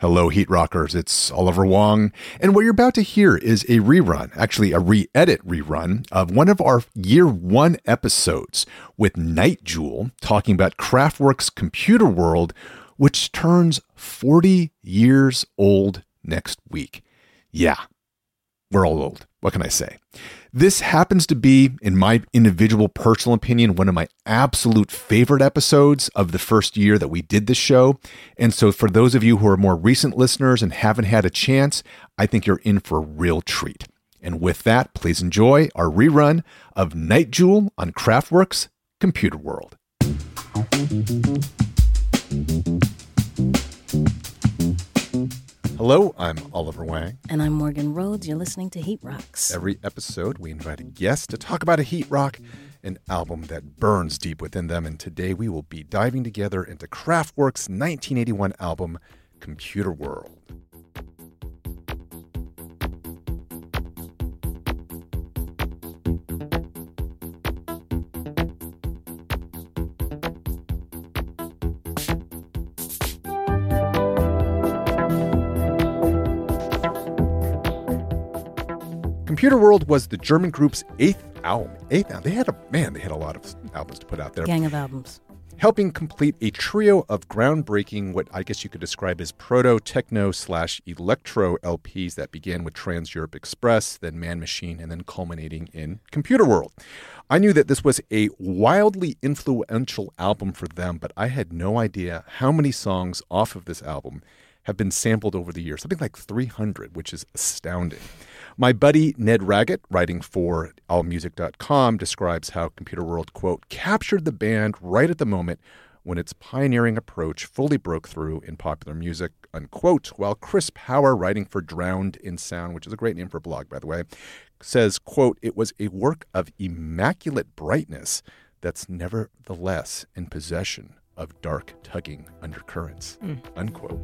Hello, Heat Rockers. It's Oliver Wang. And what you're about to hear is a rerun, actually, a re edit rerun of one of our year one episodes with Nite Jewel talking about Kraftwerk's Computer World, which turns 40 years old next week. Yeah, we're all old. What can I say? This happens to be, in my individual personal opinion, one of my absolute favorite episodes of the first year that we did this show. And so, for those of you who are more recent listeners and haven't had a chance, I think you're in for a real treat. And with that, please enjoy our rerun of Nite Jewel on Kraftwerk's Computer World. Hello, I'm Oliver Wang. And I'm Morgan Rhodes. You're listening to Heat Rocks. Every episode, we invite a guest to talk about a heat rock, an album that burns deep within them. And today, we will be diving together into Kraftwerk's 1981 album, Computer World. Computer World was the German group's eighth album. Eighth album. They had a man. They had a lot of albums to put out there. Gang of albums. Helping complete a trio of groundbreaking, what I guess you could describe as proto techno slash electro LPs that began with Trans Europe Express, then Man Machine, and then culminating in Computer World. I knew that this was a wildly influential album for them, but I had no idea how many songs off of this album have been sampled over the years, something like 300, which is astounding. My buddy Ned Raggett, writing for allmusic.com, describes how Computer World, quote, captured the band right at the moment when its pioneering approach fully broke through in popular music, unquote, while Chris Power, writing for Drowned in Sound, which is a great name for a blog, by the way, says, quote, it was a work of immaculate brightness that's nevertheless in possession of dark tugging undercurrents, mm. unquote.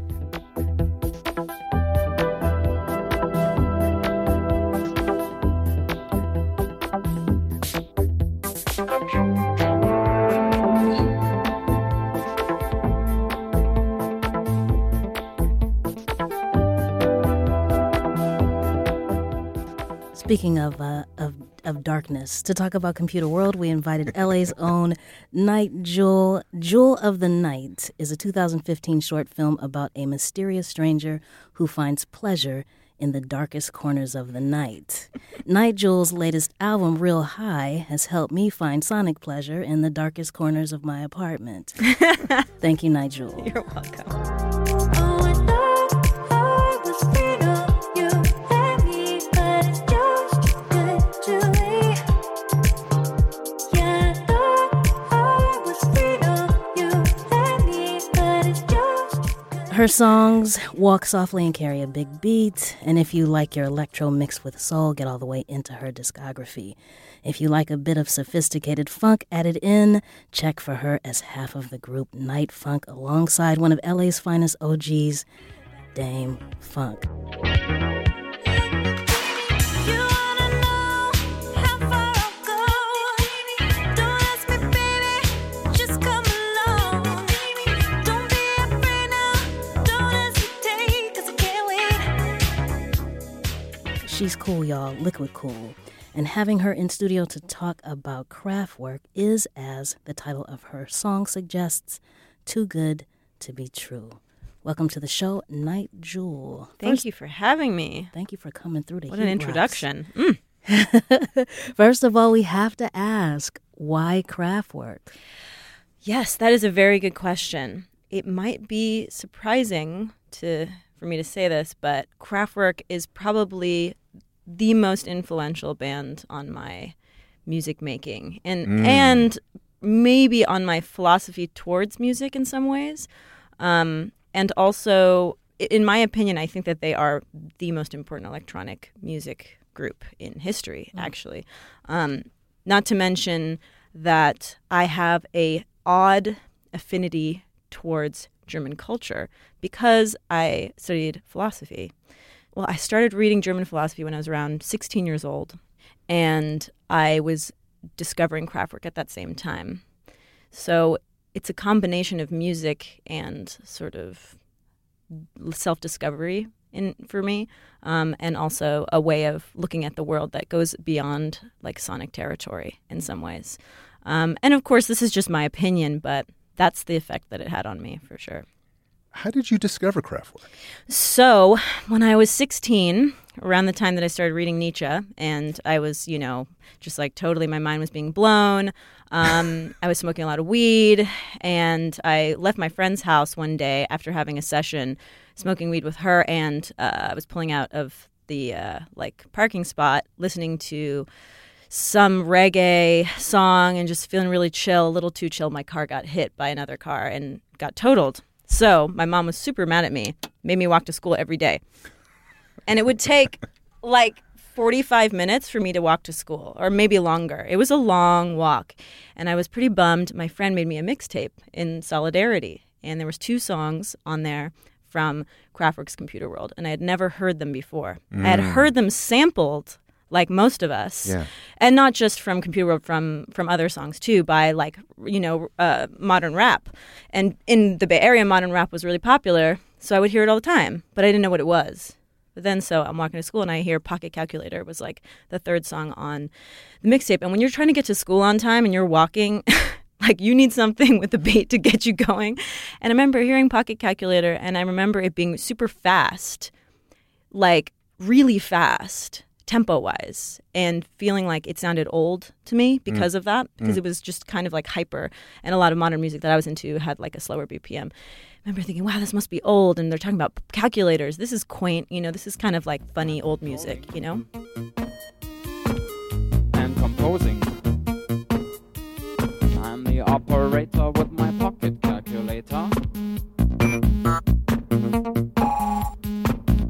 Speaking of, uh, of of darkness, to talk about Computer World, we invited LA's own Nite Jewel. Jewel of the Night is a 2015 short film about a mysterious stranger who finds pleasure in the darkest corners of the night. Nite Jewel's latest album, Real High, has helped me find sonic pleasure in the darkest corners of my apartment. Thank you, Nite Jewel. You're welcome. Her songs walk softly and carry a big beat. And if you like your electro mixed with soul, get all the way into her discography. If you like a bit of sophisticated funk added in, check for her as half of the group Nite Funk alongside one of LA's finest OGs, Dame Funk. She's cool, y'all, liquid cool. And having her in studio to talk about Kraftwerk is, as the title of her song suggests, too good to be true. Welcome to the show, Nite Jewel. Thank First, you for having me. Thank you for coming through to What an introduction. Mm. First of all, we have to ask why Kraftwerk? Yes, that is a very good question. It might be surprising to for me to say this, but Kraftwerk is probably the most influential band on my music making and mm. and maybe on my philosophy towards music in some ways um, and also in my opinion i think that they are the most important electronic music group in history mm. actually um, not to mention that i have a odd affinity towards german culture because i studied philosophy well, I started reading German philosophy when I was around 16 years old, and I was discovering Kraftwerk at that same time. So it's a combination of music and sort of self discovery for me, um, and also a way of looking at the world that goes beyond like sonic territory in some ways. Um, and of course, this is just my opinion, but that's the effect that it had on me for sure. How did you discover Kraftwerk? So, when I was 16, around the time that I started reading Nietzsche, and I was, you know, just like totally, my mind was being blown. Um, I was smoking a lot of weed, and I left my friend's house one day after having a session smoking weed with her, and uh, I was pulling out of the uh, like parking spot, listening to some reggae song and just feeling really chill, a little too chill. My car got hit by another car and got totaled. So my mom was super mad at me, made me walk to school every day. And it would take like 45 minutes for me to walk to school, or maybe longer. It was a long walk. And I was pretty bummed. My friend made me a mixtape in solidarity. And there was two songs on there from Kraftwerk's Computer World, and I had never heard them before. Mm. I had heard them sampled like most of us, yeah. and not just from Computer World, from from other songs too, by like you know uh, modern rap. And in the Bay Area, modern rap was really popular, so I would hear it all the time, but I didn't know what it was. But then, so I'm walking to school and I hear Pocket Calculator was like the third song on the mixtape. And when you're trying to get to school on time and you're walking, like you need something with the beat to get you going. And I remember hearing Pocket Calculator and I remember it being super fast, like really fast tempo wise and feeling like it sounded old to me mm. because mm. of that because mm. it was just kind of like hyper and a lot of modern music that I was into had like a slower BPM. I remember thinking, wow, this must be old and they're talking about calculators. This is quaint, you know, this is kind of like funny old music, you know? And composing. I'm the operator with my pocket calculator.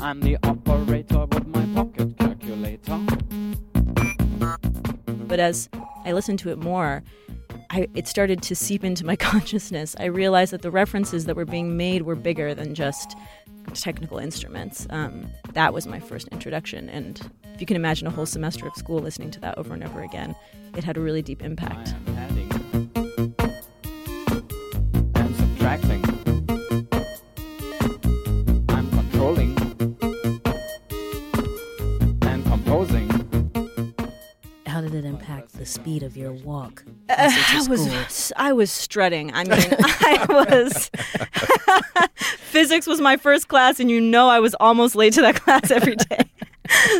I'm the operator with my pocket But as I listened to it more, I, it started to seep into my consciousness. I realized that the references that were being made were bigger than just technical instruments. Um, that was my first introduction. And if you can imagine a whole semester of school listening to that over and over again, it had a really deep impact. Speed of your walk? Uh, I was I was strutting. I mean, I was physics was my first class, and you know I was almost late to that class every day.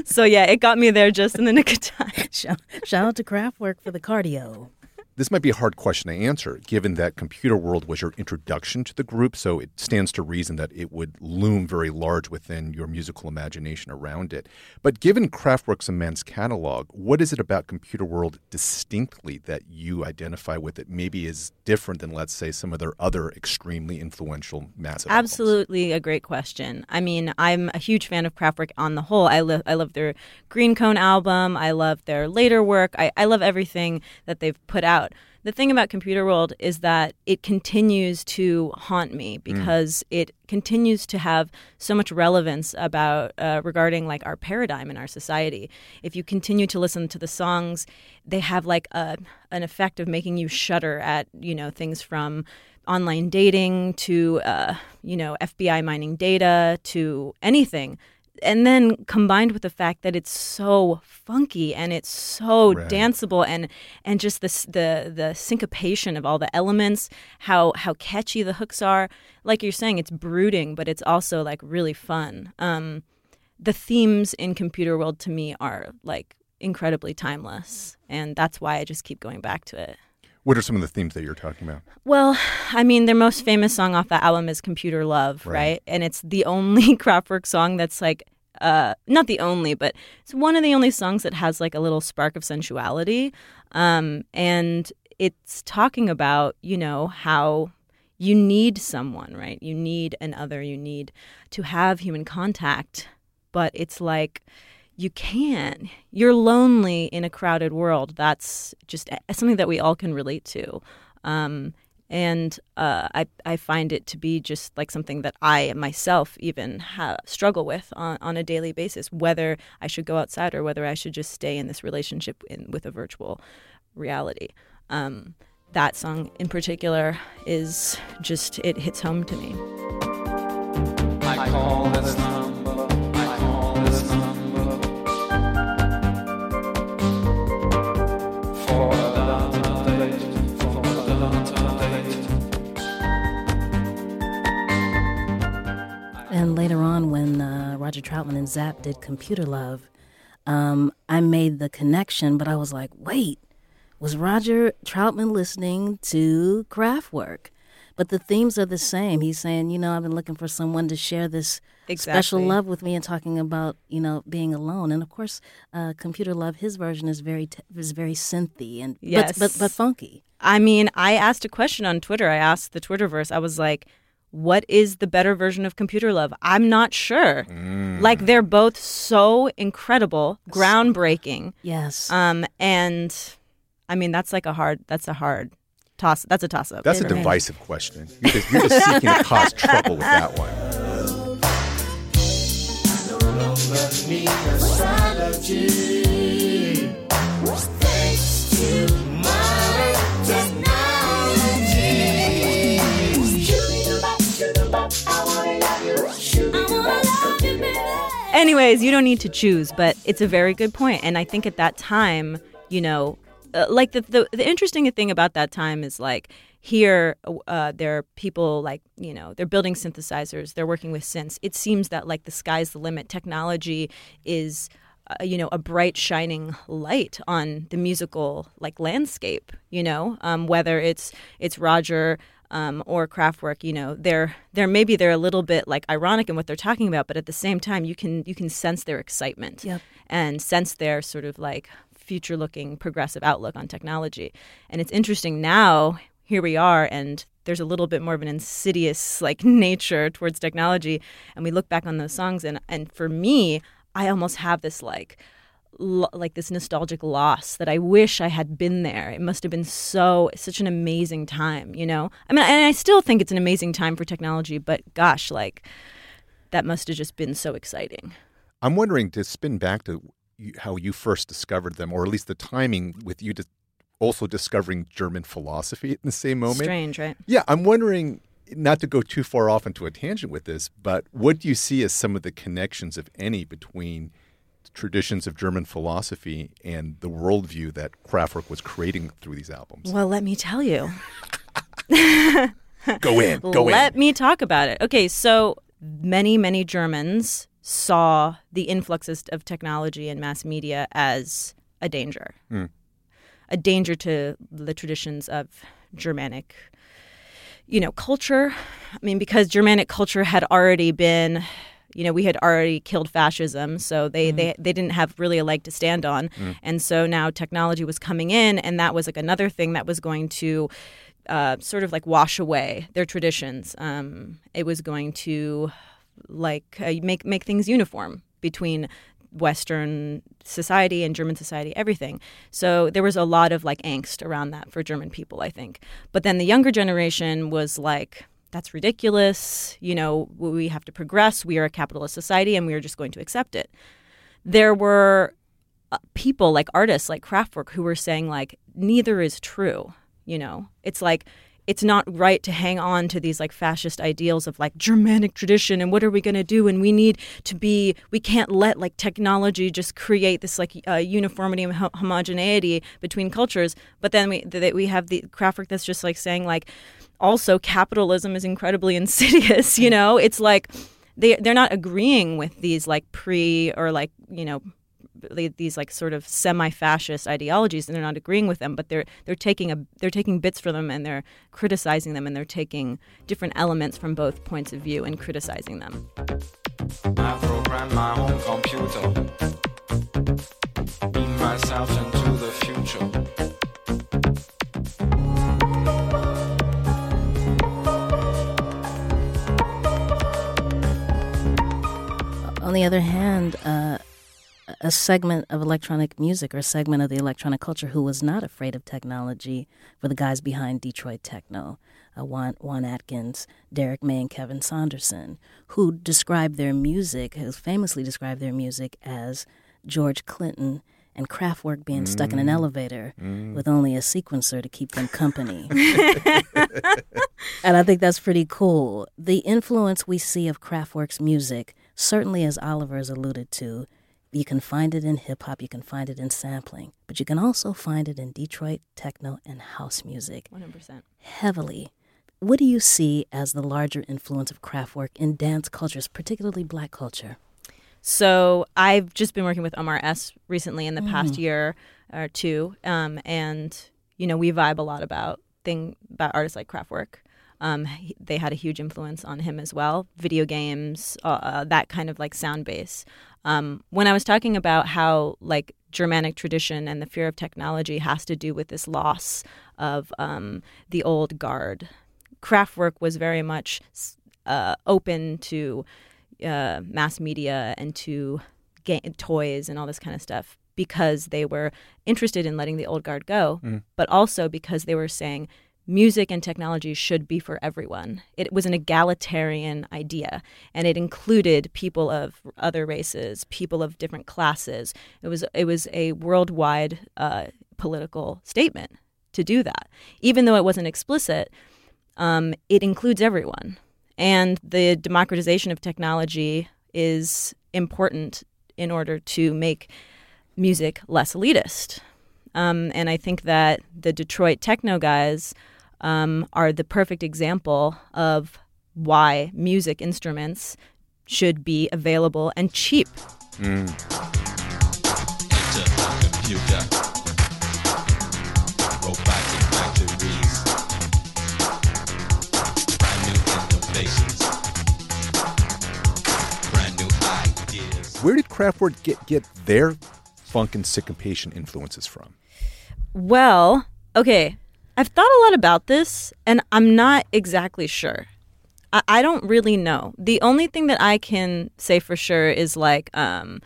so yeah, it got me there just in the nick of time. Shout, shout out to Kraftwerk for the cardio. This might be a hard question to answer, given that Computer World was your introduction to the group, so it stands to reason that it would loom very large within your musical imagination around it. But given Kraftwerk's immense catalog, what is it about Computer World distinctly that you identify with that maybe is different than, let's say, some of their other extremely influential massive Absolutely albums? a great question. I mean, I'm a huge fan of Kraftwerk on the whole. I, lo- I love their Green Cone album. I love their later work. I, I love everything that they've put out out. The thing about Computer World is that it continues to haunt me mm. because mm. it continues to have so much relevance about uh, regarding like our paradigm in our society. If you continue to listen to the songs, they have like a, an effect of making you shudder at you know things from online dating to uh, you know FBI mining data to anything and then combined with the fact that it's so funky and it's so right. danceable and and just the the the syncopation of all the elements how how catchy the hooks are. Like you're saying it's brooding but it's also like really fun. Um, the themes in computer world to me are like incredibly timeless and that's why I just keep going back to it what are some of the themes that you're talking about? Well, I mean, their most famous song off that album is Computer Love, right? right? And it's the only Kraftwerk song that's like, uh, not the only, but it's one of the only songs that has like a little spark of sensuality. Um, and it's talking about, you know, how you need someone, right? You need an other, you need to have human contact. But it's like, you can. You're lonely in a crowded world. That's just something that we all can relate to. Um, and uh, I, I find it to be just like something that I myself even ha- struggle with on, on a daily basis, whether I should go outside or whether I should just stay in this relationship in, with a virtual reality. Um, that song in particular is just, it hits home to me. Later on, when uh, Roger Troutman and Zapp did Computer Love, um, I made the connection, but I was like, wait, was Roger Troutman listening to Kraftwerk? But the themes are the same. He's saying, you know, I've been looking for someone to share this special love with me, and talking about, you know, being alone. And of course, uh, Computer Love, his version is very t- is very synthy and Yes. but, but but funky. I mean, I asked a question on Twitter. I asked the Twitterverse. I was like, what is the better version of Computer Love? I'm not sure. Like they're both so incredible, groundbreaking. Yes. Um and I mean, that's like a hard that's a hard toss. That's a toss up. That's a It is. divisive question. You're just, you're just seeking to cause trouble with that one. Anyways, you don't need to choose, but it's a very good point. And I think at that time, you know, uh, like the, the the interesting thing about that time is like here uh, there are people like you know they're building synthesizers, they're working with synths. It seems that like the sky's the limit. Technology is uh, you know a bright shining light on the musical like landscape. You know, um, whether it's it's Roger um, or work, you know, they're they're maybe they're a little bit like ironic in what they're talking about, but at the same time, you can you can sense their excitement Yep. and sense their sort of like future looking progressive outlook on technology. And it's interesting now. Here we are, and there's a little bit more of an insidious like nature towards technology. And we look back on those songs, and and for me, I almost have this like lo- like this nostalgic loss that I wish I had been there. It must have been so such an amazing time, you know. I mean, and I still think it's an amazing time for technology, but gosh, like that must have just been so exciting. I'm wondering to spin back to how you first discovered them, or at least the timing with you dis- also discovering German philosophy in the same moment. Strange, right? Yeah, I'm wondering, not to go too far off into a tangent with this, but what do you see as some of the connections, if any, between traditions of German philosophy and the worldview that Kraftwerk was creating through these albums? Well, let me tell you. Go in, go Let in. me talk about it. Okay, so many, many Germans saw the influxes of technology and mass media as a danger, hmm. a danger to the traditions of Germanic, you know, culture. I mean, because Germanic culture had already been. You know, we had already killed fascism, so they, they, they didn't have really a leg to stand on. And so now technology was coming in, and that was like another thing that was going to uh, sort of like wash away their traditions. Um, it was going to like uh, make make things uniform between Western society and German society, everything. So there was a lot of like angst around that for German people, I think. But then the younger generation was like, that's ridiculous. You know, we have to progress. We are a capitalist society and we are just going to accept it. There were uh, people like artists like Kraftwerk who were saying like neither is true you know it's like it's not right to hang on to these like fascist ideals of like germanic tradition and what are we going to do and we need to be we can't let like technology just create this like uh, uniformity and ho- homogeneity between cultures but then we we have the Kraftwerk that's just like saying like also capitalism is incredibly insidious you know it's like they they're not agreeing with these like pre or like you know these like sort of semi-fascist ideologies and they're not agreeing with them but they're they're taking a they're taking bits from them and they're criticizing them and they're taking different elements from both points of view and criticizing them I my own computer. Beam myself into the other hand, uh, a segment of electronic music or a segment of the electronic culture who was not afraid of technology were the guys behind Detroit Techno, uh, Juan, Juan Atkins, Derrick May, and Kevin Saunderson, who described their music, who famously described their music as George Clinton and Kraftwerk being stuck in an elevator with only a sequencer to keep them company. and I think that's pretty cool. The influence we see of Kraftwerk's music, certainly as Oliver has alluded to, you can find it in hip hop, you can find it in sampling, but you can also find it in Detroit techno and house music 100%. heavily. What do you see as the larger influence of Kraftwerk in dance cultures, particularly black culture? So I've just been working with Omar S recently in the past year or two, um, and you know we vibe a lot about thing about artists like Kraftwerk. Um, he- they had a huge influence on him as well. Video games, uh, uh, that kind of like sound base. Um, when I was talking about how like Germanic tradition and the fear of technology has to do with this loss of um, the old guard, Kraftwerk was very much uh, open to uh, mass media and to ga- toys and all this kind of stuff because they were interested in letting the old guard go, but also because they were saying music and technology should be for everyone. It was an egalitarian idea, and it included people of other races, people of different classes. It was it was a worldwide uh, political statement to do that, even though it wasn't explicit. Um, it includes everyone, and the democratization of technology is important in order to make music less elitist. Um, and I think that the Detroit techno guys um, are the perfect example of why music instruments should be available and cheap. computer. Robotic factories. Brand new innovations. Brand new ideas. Where did Kraftwerk get get their funk and syncopation influences from? Well, okay. I've thought a lot about this, and I'm not exactly sure. I, I don't really know. The only thing that I can say for sure is like, um,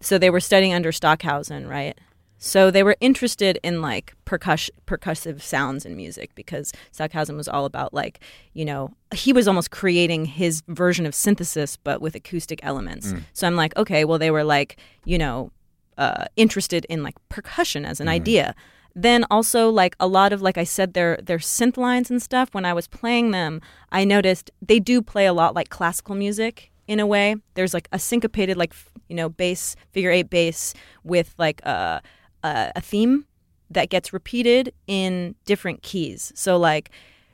so they were studying under Stockhausen, right? So they were interested in like percussion, percussive sounds in music because Stockhausen was all about like, you know, he was almost creating his version of synthesis but with acoustic elements. So I'm like, okay, well they were like, you know, uh, interested in like percussion as an idea. Then also like a lot of like I said their their synth lines and stuff. When I was playing them, I noticed they do play a lot like classical music in a way. There's like a syncopated like you know bass figure eight bass with like a a, a theme that gets repeated in different keys. So like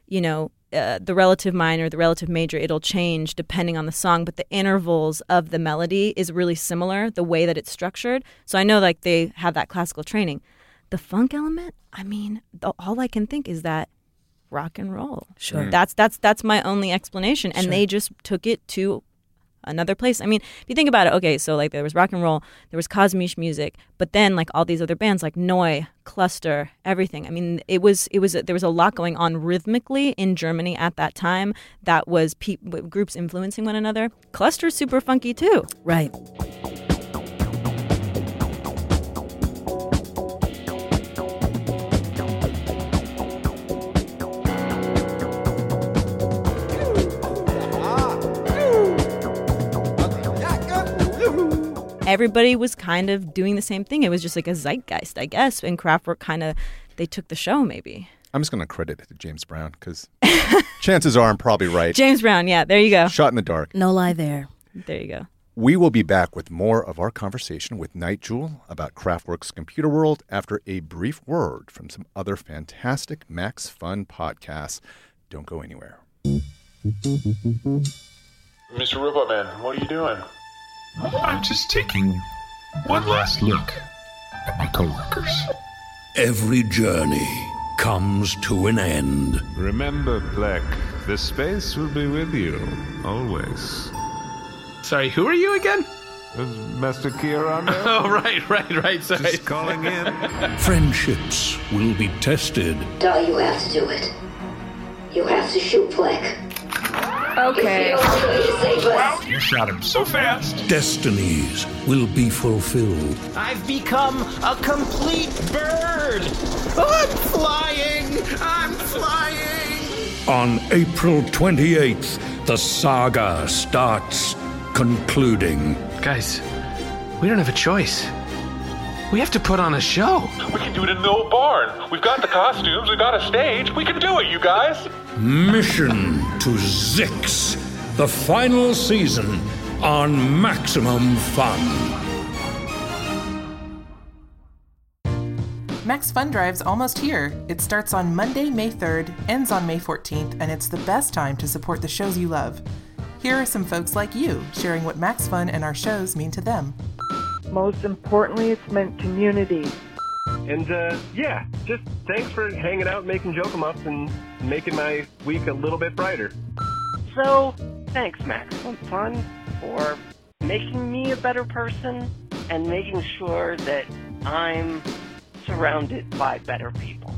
you know uh, the relative minor, the relative major, it'll change depending on the song, but the intervals of the melody is really similar, the way that it's structured. So I know like they have that classical training. The funk element, I mean, the, all I can think is that rock and roll. Sure. Mm. That's that's that's my only explanation, and they just took it to another place. I mean, if you think about it, okay, so like there was rock and roll, there was Cosmic music, but then like all these other bands like Neu, Cluster, everything. I mean, it was it was there was a lot going on rhythmically in Germany at that time that was pe- groups influencing one another. Cluster's super funky too. Right. Everybody was kind of doing the same thing. It was just like a zeitgeist, I guess. And Kraftwerk kind of they took the show maybe. I'm just going to credit it to James Brown because chances are I'm probably right. James Brown, yeah, there you go. Shot in the dark. No lie there. There you go. We will be back with more of our conversation with Nite Jewel about Kraftwerk's computer world after a brief word from some other fantastic Max Fun podcasts. Don't go anywhere. Mr. Robot Man, what are you doing? I'm just taking one last look at my coworkers. Every journey comes to an end. Remember, Black, the space will be with you, always. Sorry, who are you again? Is Master Kieran? Oh, right, right, right. Sorry. Just calling in. Friendships will be tested. Doll, you have to do it. You have to shoot Pleck. Okay. It's the only way to save us. You shot him so fast. Destinies will be fulfilled. I've become a complete bird. I'm flying. I'm flying. On April 28th, the saga starts concluding. Guys, we don't have a choice. We have to put on a show. We can do it in the old barn. We've got the costumes, we've got a stage. We can do it, you guys. Mission to Zyxx, the final season on Maximum Fun. Max Fun Drive's almost here. It starts on Monday, May 3rd, ends on May 14th, and it's the best time to support the shows you love. Here are some folks like you sharing what Max Fun and our shows mean to them. Most importantly, it's meant community. And uh, yeah, just thanks for hanging out, making joke 'em ups, and making my week a little bit brighter. So, thanks, Max. Fun Fun, for making me a better person and making sure that I'm surrounded by better people.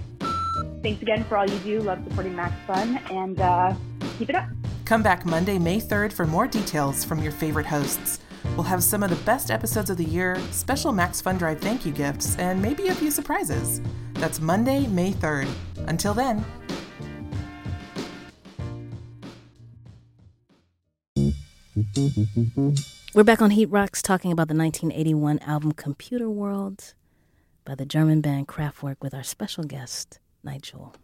Thanks again for all you do. Love supporting Max Fun, and uh, keep it up. Come back Monday, May 3rd for more details from your favorite hosts. We'll have some of the best episodes of the year, special Max Fun Drive thank you gifts, and maybe a few surprises. That's Monday, May 3rd. Until then, We're back on Heat Rocks talking about the 1981 album Computer World by the German band Kraftwerk with our special guest, Nite Jewel.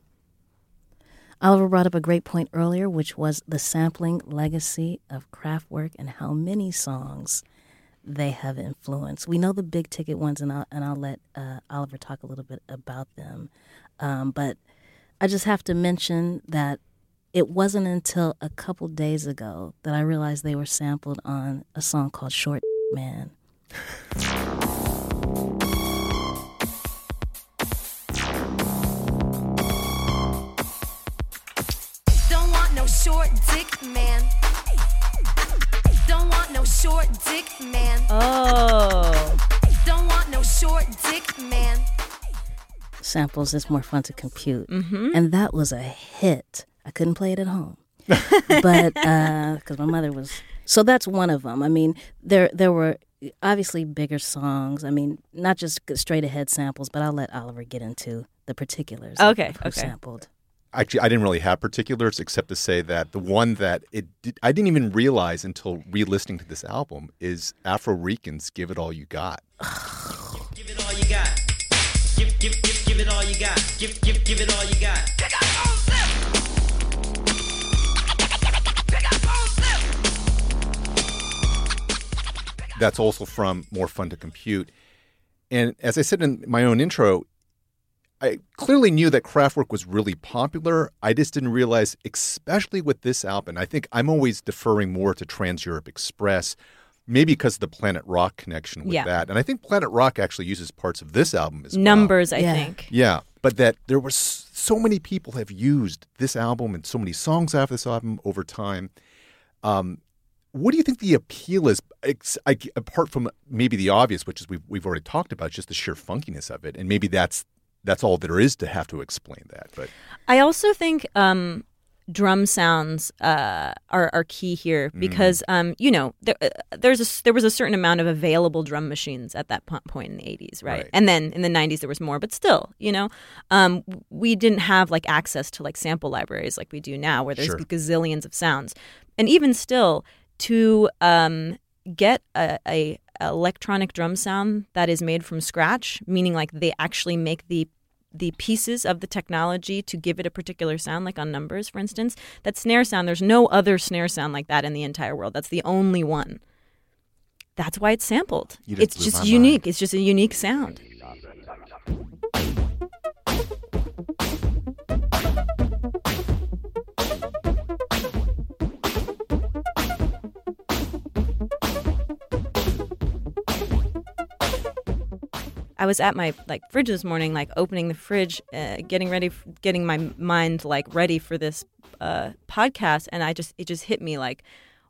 Oliver brought up a great point earlier, which was the sampling legacy of Kraftwerk and how many songs they have influenced. We know the big ticket ones, and I'll, and I'll let uh, Oliver talk a little bit about them. Um, but I just have to mention that it wasn't until a couple days ago that I realized they were sampled on a song called Short Man. short dick man. Don't want no short dick man. Oh. Don't want no short dick man. Samples is more fun to compute. Mhm. And that was a hit. I couldn't play it at home. but because my mother was so that's one of them i mean there there were obviously bigger songs i mean not just straight ahead samples but i'll let oliver get into the particulars Okay, of who okay. sampled Actually, I didn't really have particulars except to say that the one that it did, I didn't even realize until re-listening to this album is Afro Rican's "Give It All You Got." Give it all you got. Give, give, give, give it all you got. Give, give, give it all you got. That's also from More Fun to Compute. And as I said in my own intro, I clearly knew that Kraftwerk was really popular. I just didn't realize, especially with this album, I think I'm always deferring more to Trans Europe Express, maybe because of the Planet Rock connection with Yeah. that. And I think Planet Rock actually uses parts of this album as well. Numbers, I think. Yeah, but that there was so many people have used this album and so many songs off this album over time. Um, what do you think the appeal is? Ex- I, apart from maybe the obvious, which is we've we've already talked about, just the sheer funkiness of it, and maybe that's that's all there is to have to explain that. But I also think um, drum sounds uh, are are key here Mm. because um, you know there, uh, there's a there was a certain amount of available drum machines at that point in the 80s, right? Right. And then in the 90s there was more, but still, you know, um, we didn't have like access to like sample libraries like we do now, where there's Sure. gazillions of sounds, and even still to um, get a, a electronic drum sound that is made from scratch, meaning like they actually make the the pieces of the technology to give it a particular sound, like on numbers, for instance. That snare sound, there's no other snare sound like that in the entire world. That's the only one. That's why it's sampled. Just It's just unique. It's just a unique sound. I was at my like fridge this morning, like opening the fridge, uh, getting ready, f- getting my mind like ready for this uh, podcast, and I just it just hit me like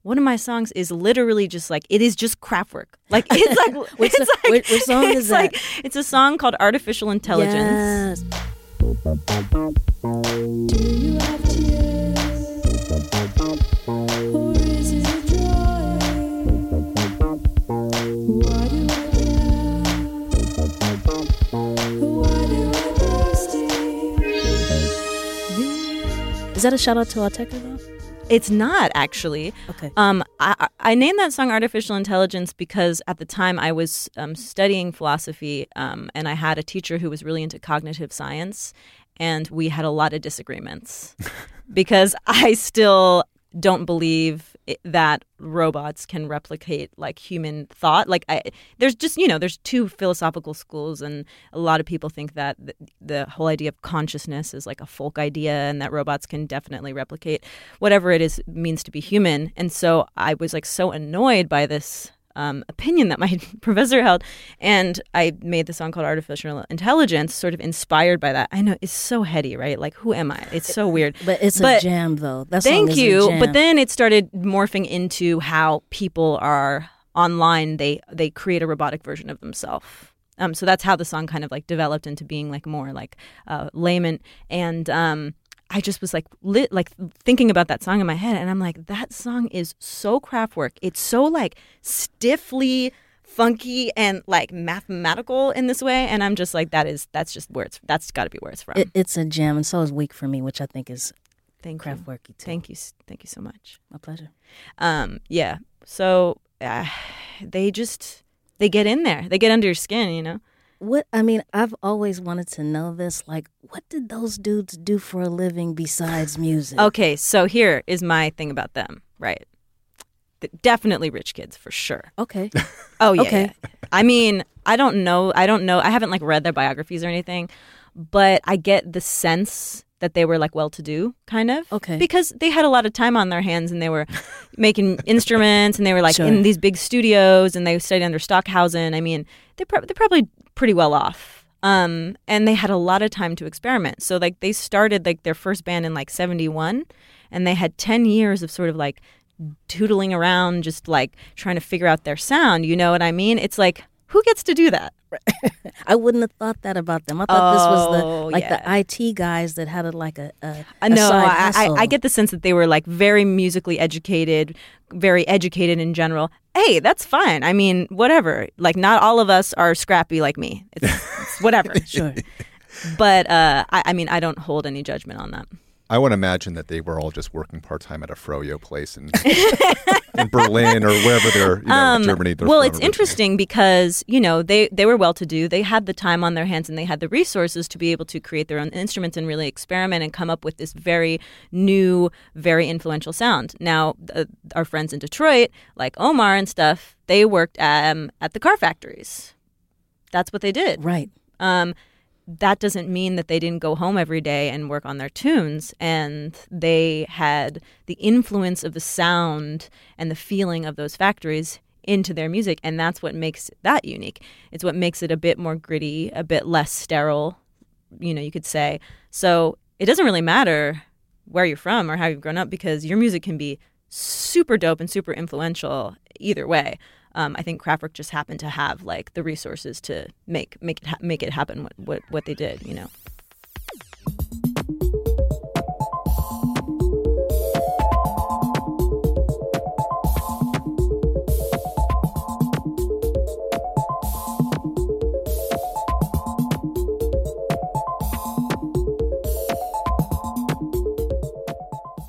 one of my songs is literally just like it is just Kraftwerk. Like it's like Which it's so- like, which- which song it's is that? like it's a song called Artificial Intelligence. Yes. Is that a shout out to Autechre though? It's not actually. Okay. Um, I, I I named that song "Artificial Intelligence" because at the time I was um, studying philosophy, um, and I had a teacher who was really into cognitive science, and we had a lot of disagreements because I still don't believe it, that robots can replicate like human thought. Like, I, there's just you know, there's two philosophical schools, and a lot of people think that the, the whole idea of consciousness is like a folk idea, and that robots can definitely replicate whatever it is means to be human. And so I was like so annoyed by this um, opinion that my professor held, and I made the song called "Artificial Intelligence," sort of inspired by that. I know it's so heady, right? Like, who am I? It's so weird. But it's a jam, though. That thank you. But then it started morphing into how people are online. They they create a robotic version of themselves. Um, so that's how the song kind of like developed into being like more like uh, layman and um, I just was like lit, like thinking about that song in my head, and I'm like, that song is so Kraftwerk. It's so like stiffly funky and like mathematical in this way, and I'm just like, that is that's just where it's that's got to be where it's from. It, it's a gem, and so is Weak for me, which I think is Thank craft you. too. Thank you, thank you so much. My pleasure. Um, yeah. So uh, they just they get in there. They get under your skin, you know. What I mean, I've always wanted to know this. Like, what did those dudes do for a living besides music? Okay, so here is my thing about them, right? Th- Definitely rich kids for sure. Okay. Oh yeah. Okay. yeah. I mean, I don't know. I don't know. I haven't like read their biographies or anything, but I get the sense that they were like well-to-do, kind of. Okay. Because they had a lot of time on their hands, and they were making instruments, and they were like Sure. in these big studios, and they studied under Stockhausen. I mean, they pro- they're probably pretty well off. Um, and they had a lot of time to experiment. So like they started like their first band in like 71 and they had 10 years of sort of like tootling around just like trying to figure out their sound, you know what I mean? It's like who gets to do that? I wouldn't have thought that about them. I thought this was the Oh, like yeah. the IT guys that had a, like a, a, Uh, a no, I, I. I get the sense that they were like very musically educated, very educated in general. Hey, that's fine. I mean, whatever. Like, not all of us are scrappy like me. It's, it's whatever. Sure. But uh, I, I mean, I don't hold any judgment on that. I want to imagine that they were all just working part time at a froyo place in, in Berlin or wherever they're, you know, Germany. They're Um, well, it's interesting because you know they they were well to do. They had the time on their hands and they had the resources to be able to create their own instruments and really experiment and come up with this very new, very influential sound. Now, uh, our friends in Detroit, like Omar and stuff, they worked um, at the car factories. That's what they did. Right. Um, that doesn't mean that they didn't go home every day and work on their tunes. And they had the influence of the sound and the feeling of those factories into their music. And that's what makes that unique. It's what makes it a bit more gritty, a bit less sterile, you know, you could say. So it doesn't really matter where you're from or how you've grown up because your music can be super dope and super influential either way. Um, I think Kraftwerk just happened to have like the resources to make make it ha- make it happen what, what what they did, you know.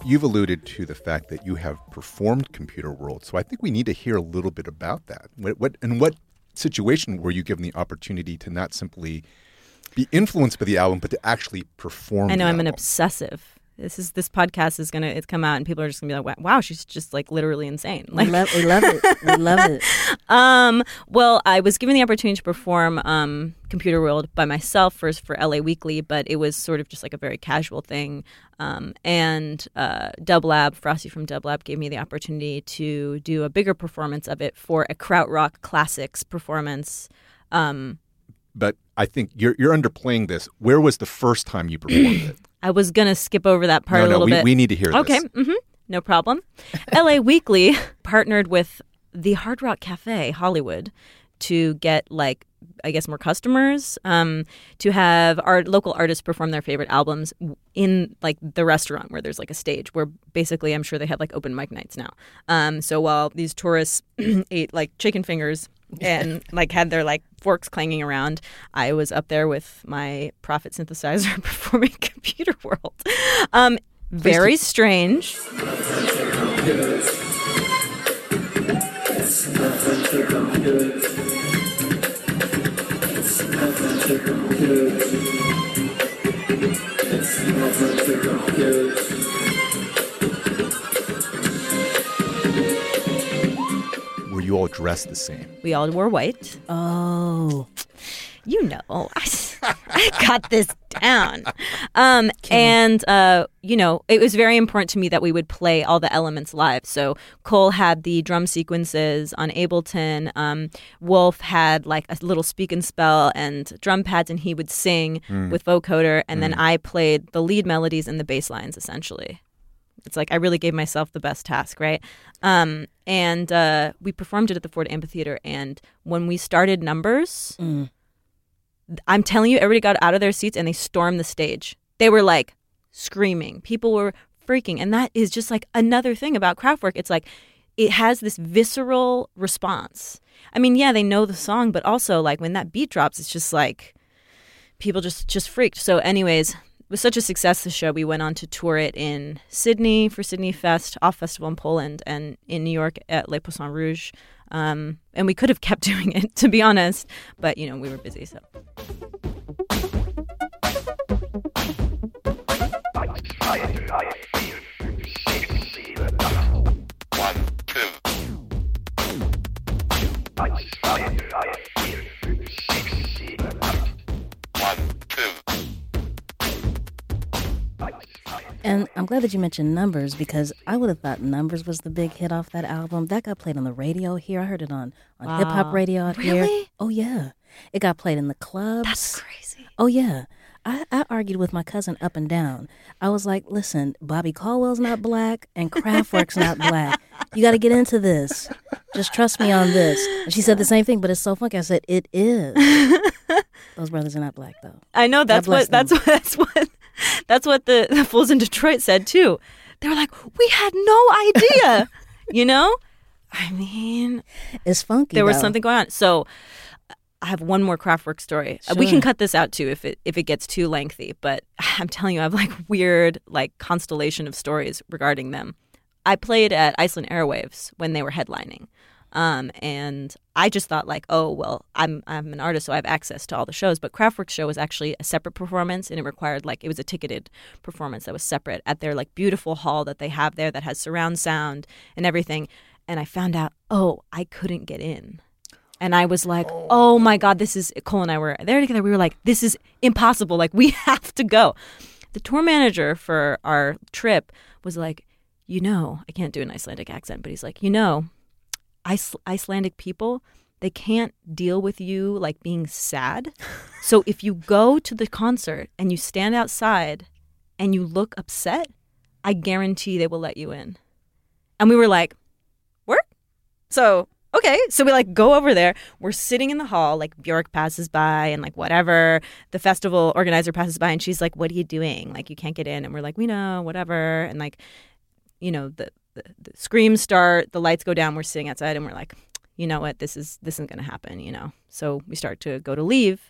You've alluded to the fact that you have performed Computer World, so I think we need to hear a little bit about that. What, what in what situation were you given the opportunity to not simply be influenced by the album, but to actually perform? I know I'm an obsessive. This is this podcast is gonna it's come out and people are just gonna be like, wow, she's just like literally insane. We Like, love, we love it. We love it. um, well, I was given the opportunity to perform um, Computer World by myself first for LA Weekly, but it was sort of just like a very casual thing. Um, and uh, Dublab, Frosty from Dublab, gave me the opportunity to do a bigger performance of it for a Krautrock Classics performance. Um, But I think you're you're underplaying this. Where was the first time you performed it? I was gonna skip over that part No, a no, little we- bit. we need to hear Okay, this. hmm no problem. LA Weekly partnered with the Hard Rock Cafe Hollywood to get like I guess more customers um, to have our local artists perform their favorite albums in like the restaurant where there's like a stage where basically I'm sure they have like open mic nights now. Um, so while these tourists ate like chicken fingers and like had their like forks clanging around, I was up there with my Prophet synthesizer performing Computer World. Um, Very strange. You all dressed the same? We all wore white. Oh. You know, I, I got this down. Um, and, uh, you know, it was very important to me that we would play all the elements live. So Cole had the drum sequences on Ableton. Um, Wolf had like a little speak and spell and drum pads, and he would sing Mm. with vocoder. And then Mm. I played the lead melodies and the bass lines, essentially. It's like I really gave myself the best task, right? Um, and uh, we performed it at the Ford Amphitheater. And when we started numbers, I'm telling you, everybody got out of their seats and they stormed the stage. They were like screaming. People were freaking. And that is just like another thing about Kraftwerk. It's like it has this visceral response. I mean, yeah, they know the song, but also like when that beat drops, it's just like people just just freaked. So, anyways, was such a success. The show we went on to tour it in Sydney for Sydney Fest, off festival in Poland, and in New York at Le Poisson Rouge. Um, and we could have kept doing it, to be honest, but you know we were busy. So And I'm glad that you mentioned Numbers because I would have thought Numbers was the big hit off that album. That got played on the radio here. I heard it on, on hip hop radio out here. Oh, yeah. It got played in the clubs. That's crazy. Oh, yeah. I, I argued with my cousin up and down. I was like, listen, Bobby Caldwell's not black and Kraftwerk's not black. You got to get into this. Just trust me on this. And she said the same thing, but it's so funky. I said, it is. Those brothers are not black, though. I know that's what that's what that's what that's what the, the fools in Detroit said too. They were like, "We had no idea," you know. I mean, it's funky. There was though. something going on. So, I have one more Kraftwerk story. Uh, We can cut this out too if it if it gets too lengthy. But I'm telling you, I have like weird like constellation of stories regarding them. I played at Iceland Airwaves when they were headlining. Um, and I just thought like, oh well, I'm I'm an artist, so I have access to all the shows. But Kraftwerk's show was actually a separate performance, and it required like it was a ticketed performance that was separate at their like beautiful hall that they have there that has surround sound and everything. And I found out, oh, I couldn't get in. And I was like, oh my God, this is Cole and I were there together. We were like, this is impossible. Like, we have to go. The tour manager for our trip was like, you know, I can't do an Icelandic accent, but he's like, you know, Icelandic people, they can't deal with you like being sad. so if you go to the concert and you stand outside and you look upset, I guarantee they will let you in. And we were like, work? So, okay. So we like go over there. We're sitting in the hall, like Bjork passes by and like whatever. The festival organizer passes by and she's like, What are you doing? Like, you can't get in. And we're like, We know, whatever. And like, you know, the, the, screams start, the lights go down. We're sitting outside and we're like, You know what? This is, this isn't to happen, you know? So we start to go to leave.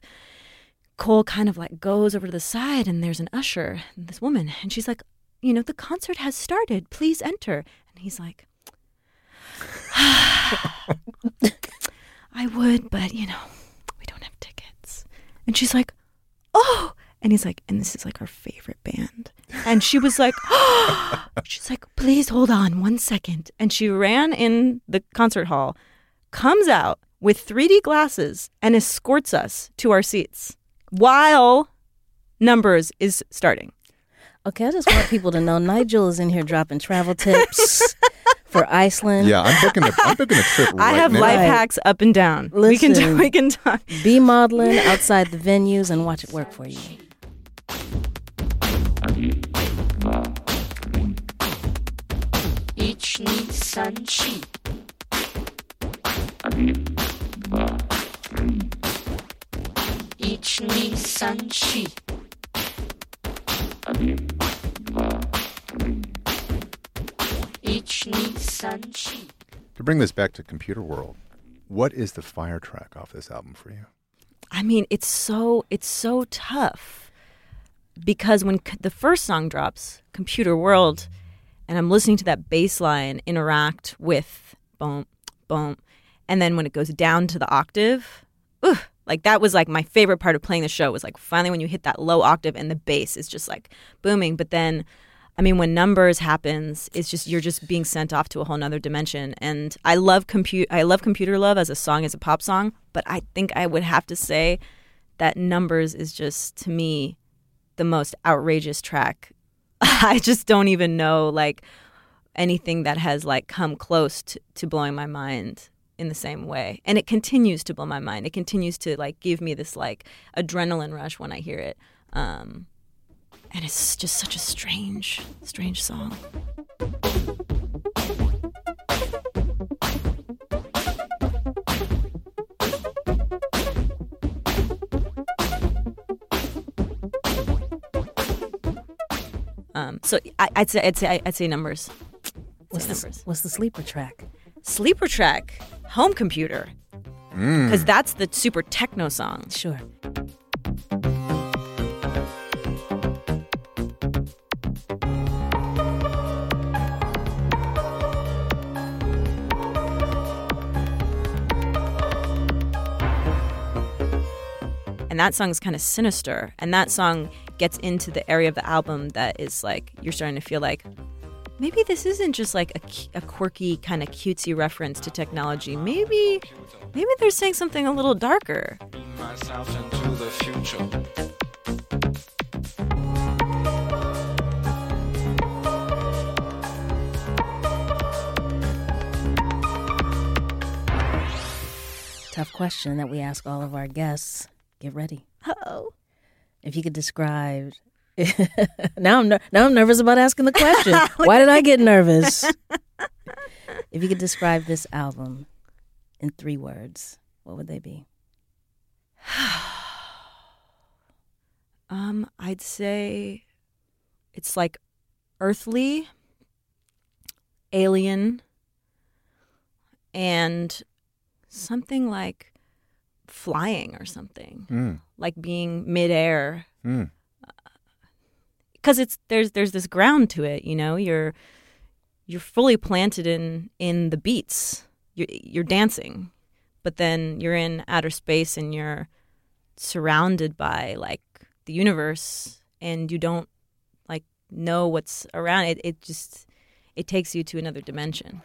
Cole kind of like goes over to the side and there's an usher, this woman, and she's like, you know, the concert has started. Please enter. And he's like, ah, I would, but you know, we don't have tickets. And she's like, oh. And he's like, and this is like our favorite band. And she was like, she's like, please hold on one second. And she ran in the concert hall, comes out with 3D glasses, and escorts us to our seats while Numbers is starting. Okay, I just want people to know Nigel is in here dropping travel tips for Iceland. Yeah, I'm booking a, I'm booking a trip I have now. life hacks up and down. we can Listen. we can talk. Be modeling outside the venues and watch it work for you. To bring this back to computer world, what is the fire track off this album for you? I mean, it's so it's so tough because when c- the first song drops, Computer World, and I'm listening to that bass line interact with boom, boom, and then when it goes down to the octave, like that was like my favorite part of playing the show was like finally when you hit that low octave and the bass is just like booming. But then, I mean, when numbers happens, it's just you're just being sent off to a whole nother dimension. And I love compute, I love Computer Love as a song, as a pop song, but I think I would have to say that numbers is just to me the most outrageous track. I just don't even know like anything that has like come close to, to blowing my mind in the same way. And it continues to blow my mind. It continues to like give me this like adrenaline rush when I hear it. Um, and it's just such a strange, strange song. Um, so I, I'd say I'd say I'd say numbers. What's the, numbers. what's the sleeper track? Sleeper track, home computer, Mm. because that's the super techno song. Sure. and that song is kind of sinister and that song gets into the area of the album that is like you're starting to feel like maybe this isn't just like a, a quirky kind of cutesy reference to technology maybe maybe they're saying something a little darker myself into the future. Tough question that we ask all of our guests. Get ready. oh If you could describe. now I'm ner- now I'm nervous about asking the question. Why did I get nervous? if you could describe this album in three words, what would they be? um i'd say it's like earthly alien and something like flying or something Mm. like being midair Mm. because it's there's there's this ground to it you know you're you're fully planted in in the beats you're, you're dancing but then you're in outer space and you're surrounded by like the universe and you don't like know what's around it it just it takes you to another dimension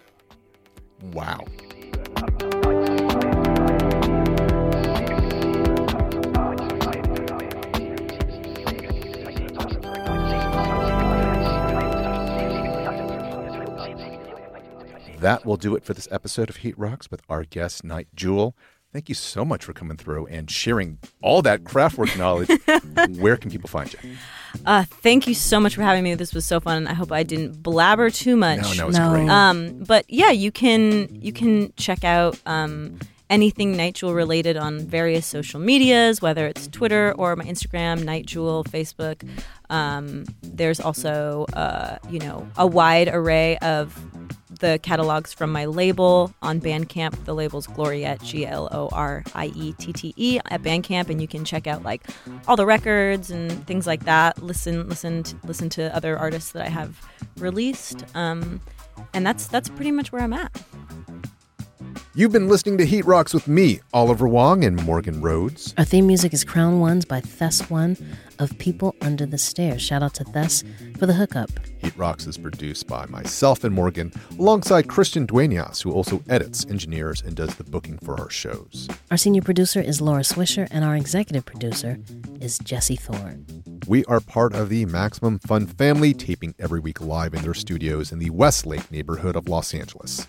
Wow. That will do it for this episode of Heat Rocks with our guest, Nite Jewel. Thank you so much for coming through and sharing all that Kraftwerk knowledge. Where can people find you? Uh, thank you so much for having me. This was so fun. I hope I didn't blabber too much. No, no, it's No. great. Um, but yeah, you can you can check out um, anything Nite Jewel related on various social medias, whether it's Twitter or my Instagram, Nite Jewel, Facebook. Um, there's also uh, you know a wide array of the catalogs from my label on Bandcamp. The label's Gloriette, G L O R I E T T E at Bandcamp, and you can check out like all the records and things like that. Listen, listen, to, listen to other artists that I have released, um, and that's that's pretty much where I'm at. You've been listening to Heat Rocks with me, Oliver Wang, and Morgan Rhodes. Our theme music is Crown Ones by Thes One of People Under the Stairs. Shout out to Thes for the hookup. Heat Rocks is produced by myself and Morgan, alongside Christian Duenas, who also edits, engineers, and does the booking for our shows. Our senior producer is Laura Swisher, and our executive producer is Jesse Thorne. We are part of the Maximum Fun family, taping every week live in their studios in the Westlake neighborhood of Los Angeles.